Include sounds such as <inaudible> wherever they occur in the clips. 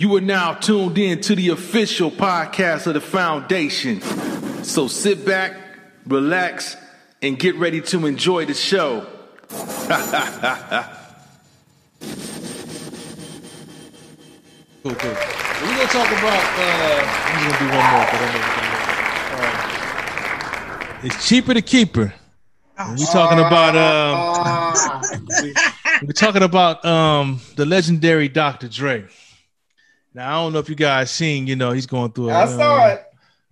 You are now tuned in to the official podcast of the foundation. So sit back, relax, and get ready to enjoy the show. <laughs> Cool, cool. We're gonna talk about. Uh, I'm gonna do one more. But I'm gonna, uh, it's cheaper to keep her. We're talking about. Um, <laughs> we, we're talking about um, the legendary Dr. Dre. Now I don't know if you guys seen. You know, he's going through. A, I saw uh, it.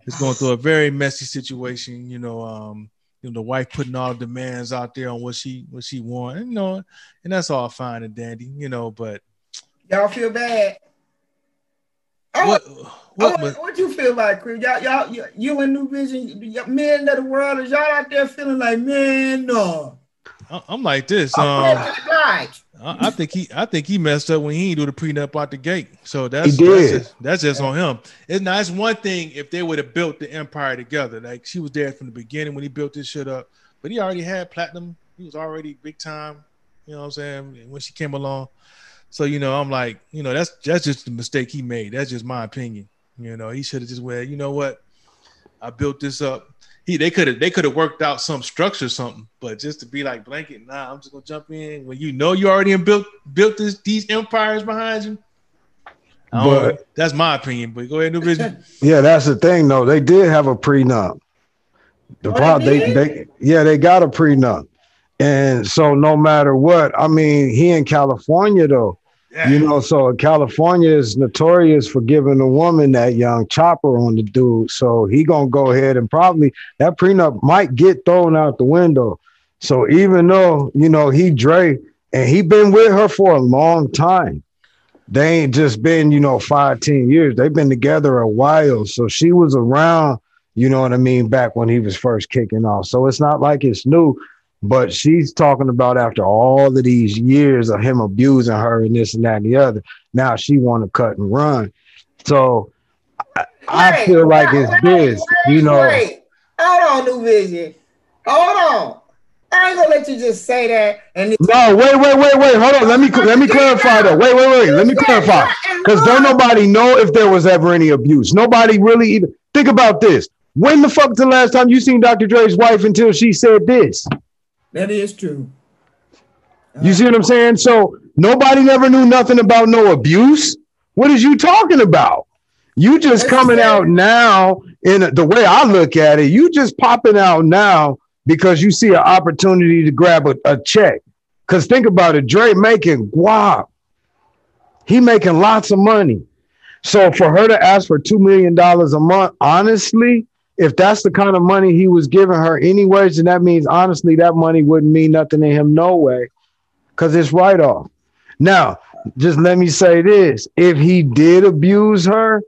He's going through a very messy situation. You know, um, you know, the wife putting all the demands out there on what she what she want. And, you know, and that's all fine and dandy. You know, but Y'all feel bad. What what? want- what you feel like, Chris? Y'all, y'all, you, you and New Vision, men of the world, is y'all out there feeling like, man, no. I'm like this. I'm Um, ready to die. I, I think he I think he messed up when he didn't do the prenup out the gate. So that's that's just, that's just on him. It's now it's one thing if they would have built the empire together. Like she was there from the beginning when he built this shit up, but he already had platinum. He was already big time. You know what I'm saying? When she came along, so you know I'm like, you know that's that's just the mistake he made. That's just my opinion. You know he should have just went. You know what? I built this up. He they could have they could have worked out some structure something, but just to be like blanket, nah, I'm just gonna jump in when you know you already built built this these empires behind you. I don't know. But- that's my opinion. But go ahead, new vision. <laughs> Yeah, that's the thing though. They did have a prenup. The Oh, problem they they, they yeah, they got a prenup. And so no matter what, I mean, he in California though. Yeah. You know, so California is notorious for giving a woman that young chopper on the dude. So he gonna go ahead and probably that prenup might get thrown out the window. So even though you know he Dre and he been with her for a long time, they ain't just been you know five ten years. They've been together a while. So she was around. You know what I mean? Back when he was first kicking off. So it's not like it's new. But she's talking about after all of these years of him abusing her and this and that and the other, now she want to cut and run. So I, I Wait, feel like it's wait, this, wait, you know. Wait. Hold on, New Vision. Hold on. I ain't gonna let you just say that. And No, wait, wait, wait, wait. Hold on. Let me let me clarify though. Wait, wait, wait. Let me clarify. Because don't nobody know if there was ever any abuse. Nobody really even think about this. When the fuck the last time you seen Dr. Dre's wife until she said this? That is true. You see what I'm saying? So nobody never knew nothing about no abuse. What is you talking about? You just coming out now in the way I look at it. You just popping out now because you see an opportunity to grab a, a check. Because think about it, Dre making guap. He making lots of money. So for her to ask for two million dollars a month, honestly, if that's the kind of money he was giving her anyways, then that means honestly that money wouldn't mean nothing to him no way, because it's write off. Now, just let me say this: if he did abuse her,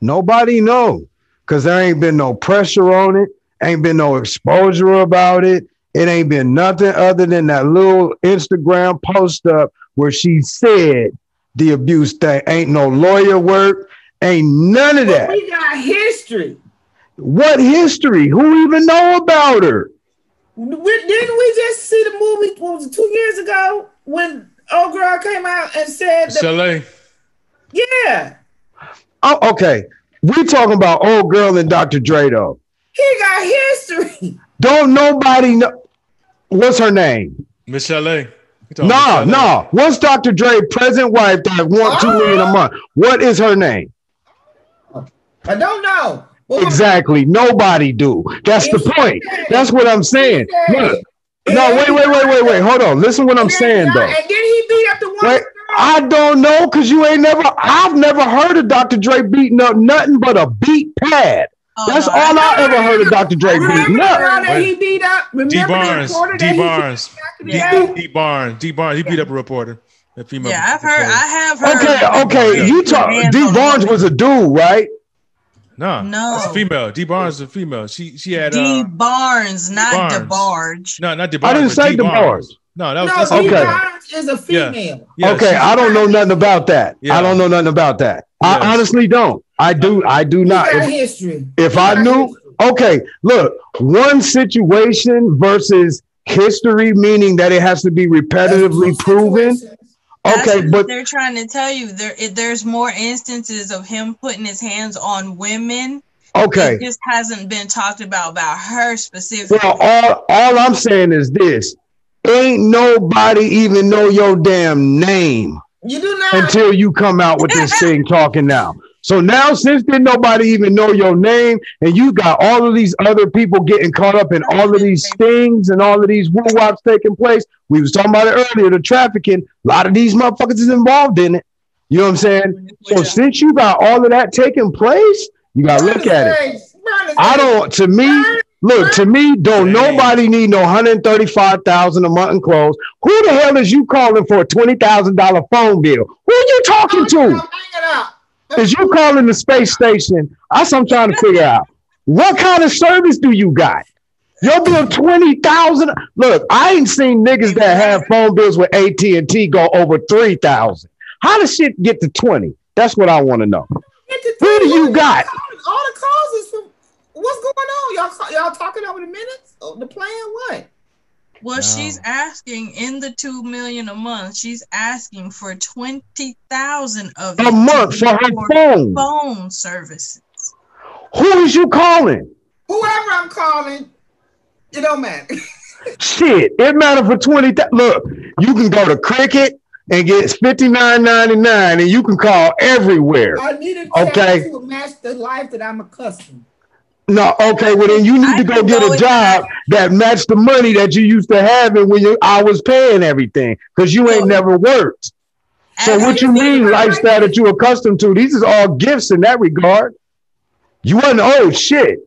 nobody know, because there ain't been no pressure on it, ain't been no exposure about it. It ain't been nothing other than that little Instagram post up where she said the abuse thing. Ain't no lawyer work, ain't none of that. we got history. What history? Who even know about her? We, didn't we just see the movie? What was it, two years ago when old girl came out and said, that, Chalet. "Yeah, Oh, okay. We talking about old girl and Dr. Dre though. he got history." Don't nobody know what's her name? Michelle. Chalet. No, about Chalet. no. What's Dr. Dre present wife that want two million a month? What is her name? I don't know. But Exactly. Nobody do. That's the point. That's what I'm saying. Look. No, wait, wait, wait, wait, wait. Hold on. Listen what I'm saying though. And then he beat up the one. Wait, I don't know because you ain't never. I've never heard of Dr. Dre beating up nothing but a beat pad. Oh, That's no, all I ever heard of Dr. Dre Remember beating up. girl he beat up? Remember D the Barnes. reporter that Dee Barnes. back D. Dee Barnes. Dee Barnes. He beat up a reporter. A female. Yeah, I've heard. I have heard. Okay, okay. You talk. Dee Barnes was a dude, right? No, No. it's a female. Dee Barnes is a female. She she had D uh, Barnes, not Barnes. DeBarge. no, not D I I didn't say D the Barnes. No, that was No, that's D. a Okay. Barnes is a female. Yeah, okay, she- I don't know nothing about that. Yeah. I don't know nothing about that. Yes. I honestly don't. I do. I do He not. got If, history. if He I got knew, history. okay. Look, one situation versus history, meaning that it has to be repetitively two proven. Situations. That's Okay, but they're trying to tell you there. There's more instances of him putting his hands on women. okay. It just hasn't been talked about about her specifically. Well, all all I'm saying is this: ain't nobody even know your damn name You do not. until you come out with this <laughs> thing talking now. So now, since then nobody even know your name, and you got all of these other people getting caught up in all of these stings and all of these woo wops taking place. We was talking about it earlier, the trafficking. A lot of these motherfuckers is involved in it. You know what I'm saying? So since you got all of that taking place, you gotta look at it. I don't. To me, look to me. Don't nobody need no hundred thirty five thousand a month in clothes. Who the hell is you calling for a twenty thousand dollar phone bill? Who are you talking to? Hang it up. Is you calling the space station? That's what I'm trying to figure out. What kind of service do you got? Your bill twenty thousand. Look, I ain't seen niggas that have phone bills with AT and T go over three thousand. How does shit get to twenty? That's what I want to know. Who do you got? All the calls is from what's going on? Y'all y'all talking over the minutes? Oh, the plan? What? Well, she's asking in the two million a month. She's asking for twenty thousand of A month to for her phone. phone services. Who is you calling? Whoever I'm calling, it don't matter. <laughs> Shit, it matter for twenty. Th- Look, you can go to Cricket and get fifty nine ninety nine, and you can call everywhere. I need a Okay. to match the life that I'm accustomed. No, okay, well then you need I to go get a job that matched the money that you used to have and when you I was paying everything because you ain't never worked. So what you you mean lifestyle that you accustomed to? These is all gifts in that regard. You wasn't old shit.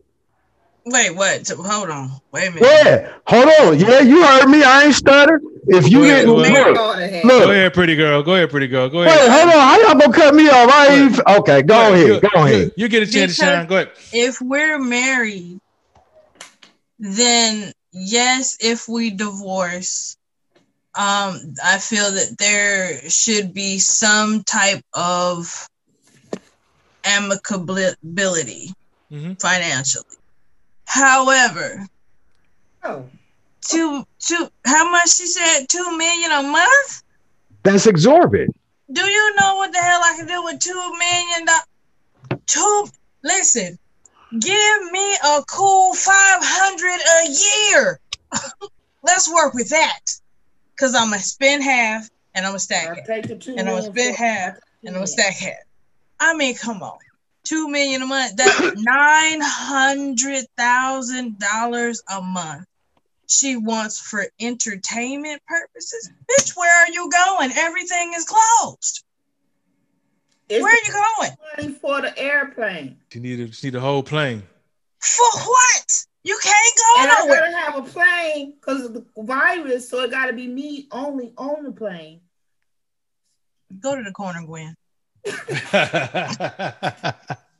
Wait, what? Hold on. Wait a minute. Yeah, hold on. Yeah, you heard me. I ain't stutter. If you Wait, didn't wait, look, look. Go ahead, pretty girl. Go ahead, pretty girl. Go ahead. Wait, hold on. How y'all gonna cut me off? I ain't even, okay. Go ahead. You- Go ahead. You, you get a chance to shine. Go ahead. if we're married, then yes, if we divorce, um, I feel that there should be some type of amicability Mhm. financially. However, Oh, two two how much she said two million a month? That's exorbitant. Do you know what the hell I can do with two million? do- Two. Listen, give me a cool five hundred a year. <laughs> Let's work with that, cause I'm gonna spend half and I'm gonna stack I'll it, take the two and I'm gonna spend for- half and I'm gonna stack half. I mean, come on, two million a month. That's <coughs> nine hundred thousand dollars a month. She wants for entertainment purposes. Bitch, where are you going? Everything is closed. It's Where are you going? money for the airplane. She need, she need the whole plane. For what? You can't And go I nowhere. gotta have a plane because of the virus, so it gotta be me only on the plane. Go to the corner, Gwen. <laughs>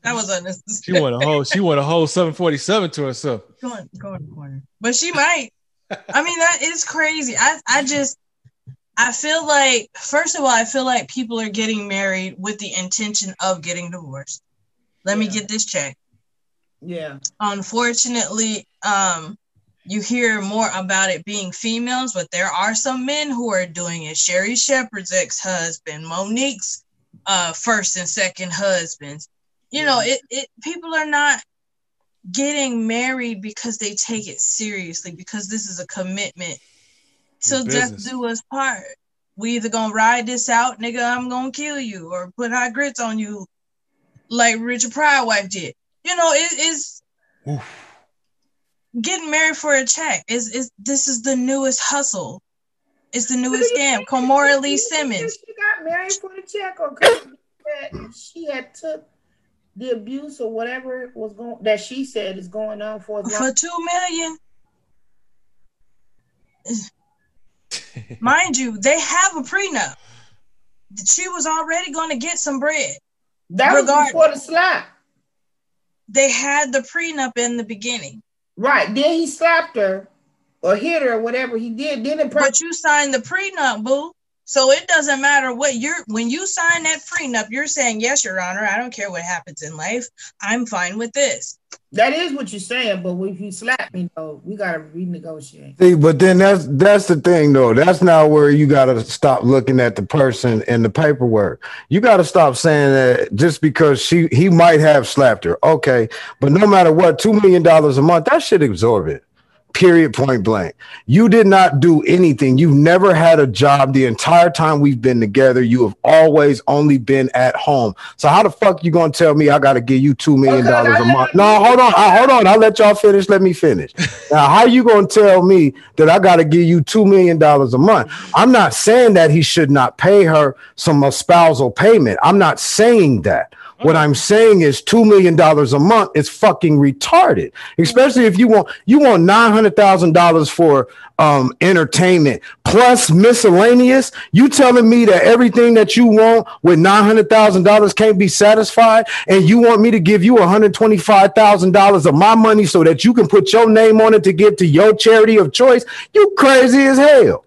That was unnecessary. She want a whole. She want a whole 747 to herself. Go in, go in the corner. But she might. I mean, that is crazy. I, I just, I feel like, first of all, I feel like people are getting married with the intention of getting divorced. Let me get this check. Yeah. Unfortunately, um, you hear more about it being females, but there are some men who are doing it. Sherri Shepherd's ex-husband, Mo'Nique's uh, first and second husbands. You know, it, it people are not getting married because they take it seriously because this is a commitment till It's death do us part. We either gonna ride this out, nigga, I'm gonna kill you, or put hot grits on you, like Richard Pryor wife did. You know, it is getting married for a check. Is is this is the newest hustle? It's the newest scam. think- Kimora Lee Simmons. She got married for the check, or 'cause that she had took the abuse or whatever was going that she said is going on for for two million. Mind you, they have a prenup. She was already going to get some bread. That was regardless. before the slap, They had the prenup in the beginning, right? Then he slapped her or hit her or whatever he did. Then the person but you signed the prenup, boo. So it doesn't matter what you're when you sign that prenup, you're saying, Yes, Your Honor, I don't care what happens in life. I'm fine with this. That is what you're saying, but if you slap me, though, we gotta renegotiate. See, but then that's that's the thing though. That's not where you gotta stop looking at the person and the paperwork. You gotta stop saying that just because she he might have slapped her. Okay, but no matter what, two million dollars a month, that should absorb exorbitant. Period point blank. You did not do anything. You've never had a job the entire time we've been together. You have always only been at home. So how the fuck you gonna tell me I gotta give you two million dollars a month? No, hold on, I, hold on. I'll let y'all finish. Let me finish. <laughs> Now, how you gonna tell me that I gotta give you two million dollars a month? I'm not saying that he should not pay her some spousal payment. I'm not saying that. What I'm saying is two million dollars a month is fucking retarded. Especially if you want you want nine hundred thousand dollars for um entertainment plus miscellaneous. You telling me that everything that you want with nine hundred thousand dollars can't be satisfied, and you want me to give you one hundred twenty five thousand dollars of my money so that you can put your name on it to give to your charity of choice? You crazy as hell.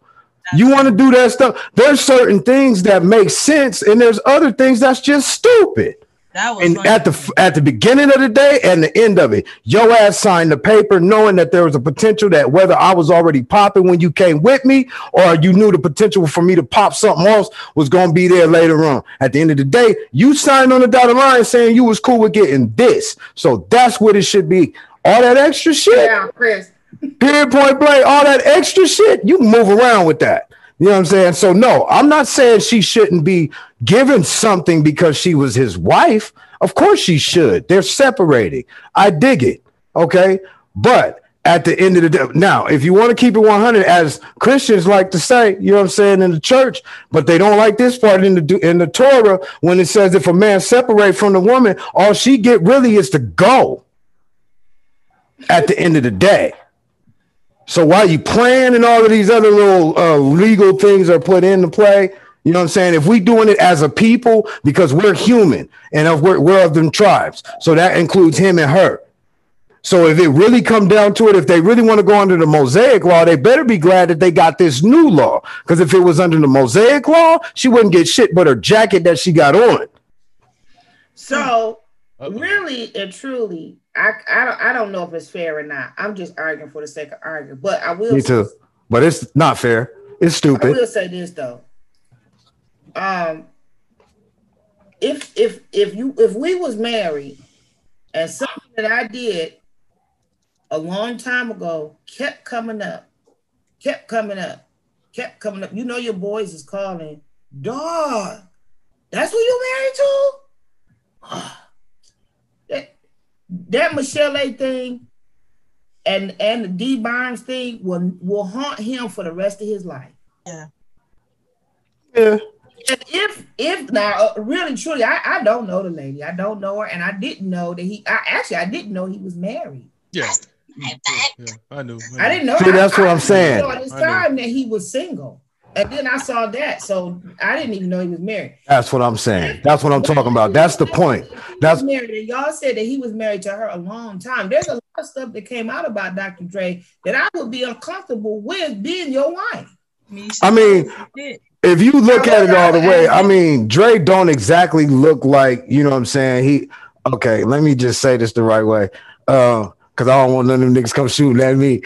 You want to do that stuff. There's certain things that make sense, and there's other things that's just stupid. That was And funny. at the at the beginning of the day and the end of it, your ass signed the paper knowing that there was a potential that whether I was already popping when you came with me or you knew the potential for me to pop something else was going to be there later on. At the end of the day, you signed on the dotted line saying you was cool with getting this. So that's what it should be. All that extra shit, Yeah, Chris. period point blank, all that extra shit, you move around with that. You know what I'm saying? So no, I'm not saying she shouldn't be given something because she was his wife. Of course she should. They're separating. I dig it. Okay. But at the end of the day, now, if you want to keep it 100, as Christians like to say, you know what I'm saying, in the church, but they don't like this part in the in the Torah when it says if a man separate from the woman, all she get really is to go at the end of the day. So while you plan and all of these other little uh, legal things are put into play, you know what I'm saying? If we doing it as a people, because we're human and of we're, we're of them tribes, so that includes him and her. So if it really come down to it, if they really want to go under the Mosaic law, they better be glad that they got this new law. Because if it was under the Mosaic law, she wouldn't get shit but her jacket that she got on. So Uh-oh. really and truly, I I don't I don't know if it's fair or not. I'm just arguing for the sake of arguing. But I will Me too. But it's not fair. It's stupid. I will say this though. Um if if if you if we was married and something that I did a long time ago kept coming up, kept coming up, kept coming up. You know your boys is calling, dog. That's who you married to? <sighs> that that Michel'le thing and and the Dee Barnes thing will will haunt him for the rest of his life. yeah. Yeah. And if if now uh, really truly, I, I don't know the lady. I don't know her, and I didn't know that he. I actually I didn't know he was married. Yeah. Yeah, I knew. I didn't know. See, that's I- what I I'm saying. saw this I know. time that he was single, and then I saw that, so I didn't even know he was married. That's what I'm saying. That's what I'm talking about. That's the point. That's married, and y'all said that he was married to her a long time. There's a lot of stuff that came out about Dr. Dre that I would be uncomfortable with being your wife. I mean, shit. If you look at it all the way, I mean, Dre don't exactly look like, you know what I'm saying? He okay, let me just say this the right way. Uh because I don't want none of them niggas come shooting at me.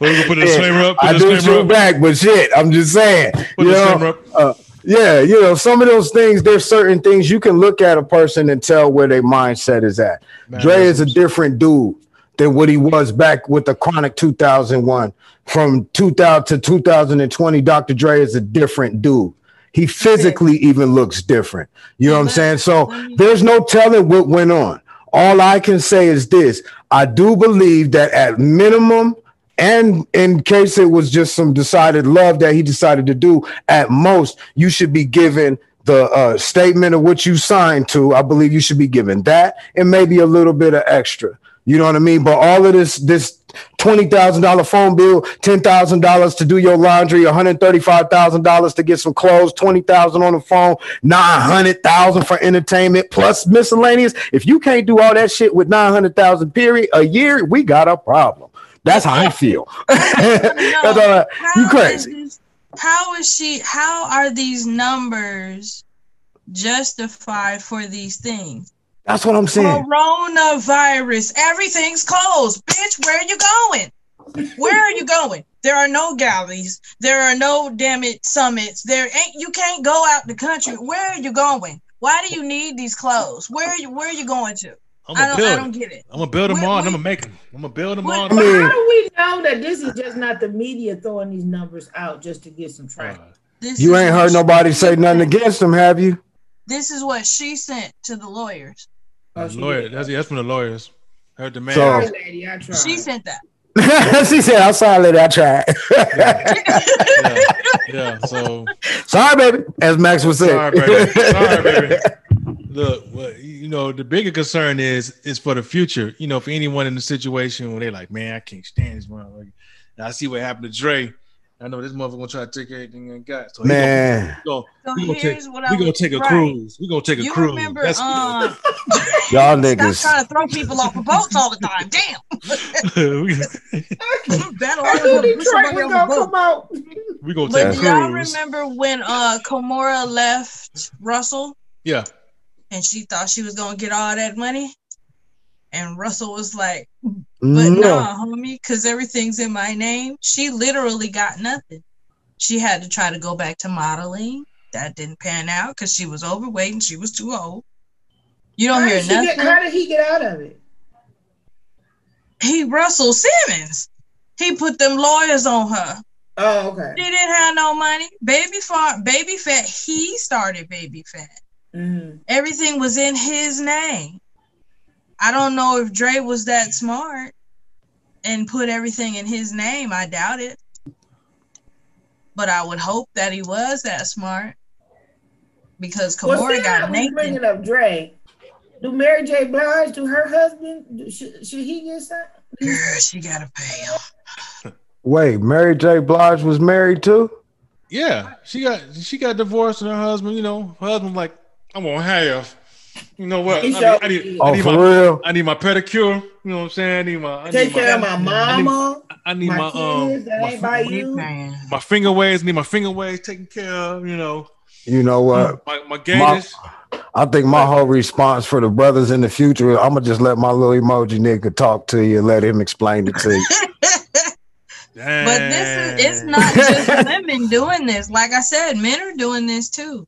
We're gonna put <laughs> a disclaimer up. Put I a do disclaimer shoot up. back, but shit, I'm just saying. Put you know, up. uh, yeah, you know, some of those things, there's certain things you can look at a person and tell where their mindset is at. Dre is a different dude than what he was back with the Chronic 2001. From 2000 to 2020, Dr. Dre is a different dude. He physically even looks different. You know what I'm saying? So there's no telling what went on. All I can say is this I do believe that at minimum, and in case it was just some decided love that he decided to do, at most, you should be given the uh, statement of what you signed to. I believe you should be given that and maybe a little bit of extra. You know what I mean? But all of this, this twenty thousand dollar phone bill, ten thousand dollars to do your laundry, one hundred thirty five thousand dollars to get some clothes, twenty thousand on the phone, nine hundred thousand for entertainment plus miscellaneous. If you can't do all that shit with nine hundred thousand period a year, we got a problem. That's how I feel. <laughs> <laughs> I- you crazy. is how is she? How are these numbers justified for these things? That's what I'm saying. Coronavirus, everything's closed. Bitch, where are you going? Where are you going? There are no galleys. There are no damn it summits. There ain't you can't go out the country. Where are you going? Why do you need these clothes? Where are you where are you going to? I'm I gonna don't build. I don't get it. I'm gonna build them Wait, on. I'm gonna make them. I'm gonna build them Wait, on. How do we know that this is just not the media throwing these numbers out just to get some Uh, traction? This You ain't heard she- nobody say nothing against them, have you? This is what she sent to the lawyers. She lawyer. That's that's from the lawyers. Heard the man. So- Sorry, lady, I tried. She sent that. <laughs> she said, "I'm sorry, lady. I tried." yeah, yeah. So <laughs> sorry, baby. As Max was saying. sorry, baby. Sorry, baby. <laughs> Look, well, you know, the bigger concern is is for the future. You know, for anyone in the situation where they're like, man, I can't stand this motherfucker. And I see what happened to Dre. I know this motherfucker gonna try to take everything I got. So he gonna- Man, he gonna, So we gonna here's take, what I we gonna take a right. cruise. We gonna take a You cruise. remember That's um <laughs> y'all stop niggas. trying to throw people off of boats all the time. Damn. <laughs> <laughs> we, That'll I knew gonna put Detroit was gonna the come out. we gonna But take do a y'all cruise. remember when uh Kimora left Russell Yeah. and she thought she was gonna get all that money? And Russell was like, but No. nah, homie, because everything's in my name. She literally got nothing. She had to try to go back to modeling. That didn't pan out because she was overweight and she was too old. You don't How hear nothing. get, how did he get out of it? he Russell Simmons. He put them lawyers on her. Oh, okay. She didn't have no money. Baby fat, baby fat. He started baby fat. Mhm. Everything was in his name. I don't know if Dre was that smart and put everything in his name. I doubt it. But I would hope that he was that smart because Well, Kimora see, got I was bringing up Dre. Do Mary J. Blige, do her husband, do- should, should he get something? Girl, she gotta pay him. Wait, Mary J. Blige was married too. Yeah, she got she got divorced and her husband, you know, her husband like, I'm gonna have. You know what? I He need, I need, I Oh, need for my real? I need my pedicure. You know what I'm saying? I need my I Take need care of my I need- mama, I need my, my, um kids that my, ain't by my, you. My finger waves, need my finger waves taken care of, you know. You know what? My my gators. I think my whole response for the brothers in the future is I'm gonna just let my little emoji nigga talk to you and let him explain it to you. <laughs> But this is it's not just <laughs> women doing this. Like I said, men are doing this too.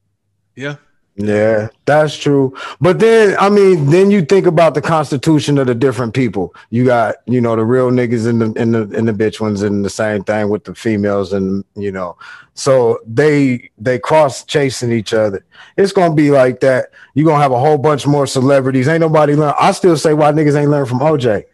Yeah. Yeah, that's true. But then, I mean, then you think about the constitution of the different people. You got, you know, the real niggas and the and the and the bitch ones, and the same thing with the females, and you know, so they they cross chasing each other. It's gonna be like that. You're gonna have a whole bunch more celebrities. Ain't nobody learn. I still say why niggas ain't learn from OJ.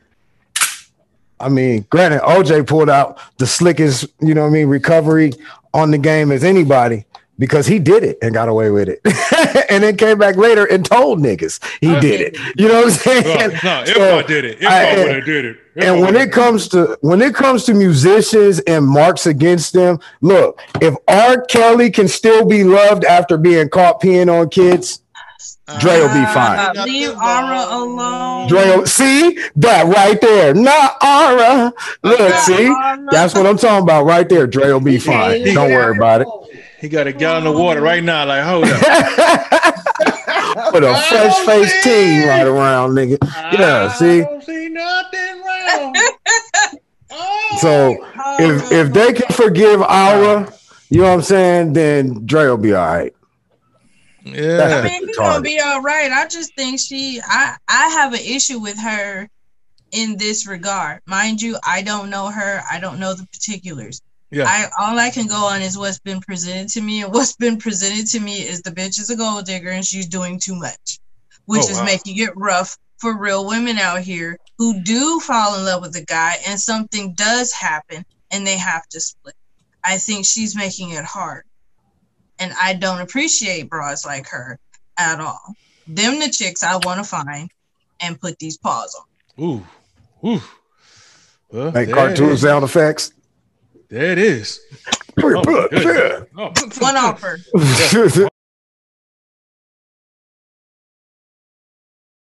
I mean, granted, OJ pulled out the slickest, you know what I mean, recovery on the game as anybody because he did it and got away with it. <laughs> and then came back later and told niggas he Uh, did it. You know what I'm saying? No, no, if <laughs> So, I did it, if I- I, would have did it. If and when it comes to when it comes to musicians and marks against them, look, if R. Kelly can still be loved after being caught peeing on kids, Dre will be fine. Uh, leave Aura alone. Dre, see that right there. Not Ara. Look, Not see, Aura. that's what I'm talking about right there. Dre will be fine. Don't worry about it. He got a gallon of water right now, like hold up. <laughs> With a fresh faced team right around, nigga. Yeah, see. I don't see nothing wrong. <laughs> Oh. So if oh, if they can oh. forgive Aura, you know what I'm saying, then Dre will be all right. Yeah, I mean, he's gonna be all right. I just think she, I, I have an issue with her in this regard. Mind you, I don't know her. I don't know the particulars. Yeah. I all I can go on is what's been presented to me, and what's been presented to me is the bitch is a gold digger and she's doing too much, which Oh, is wow. making it rough for real women out here who do fall in love with a guy and something does happen and they have to split. I think she's making it hard, and I don't appreciate bras like her at all. Them the chicks I want to find and put these paws on. Ooh, ooh. Well, Make there cartoon sound effects. There it is. Put- Oh, put- goodness. yeah. Oh, One offer. Yeah. <laughs>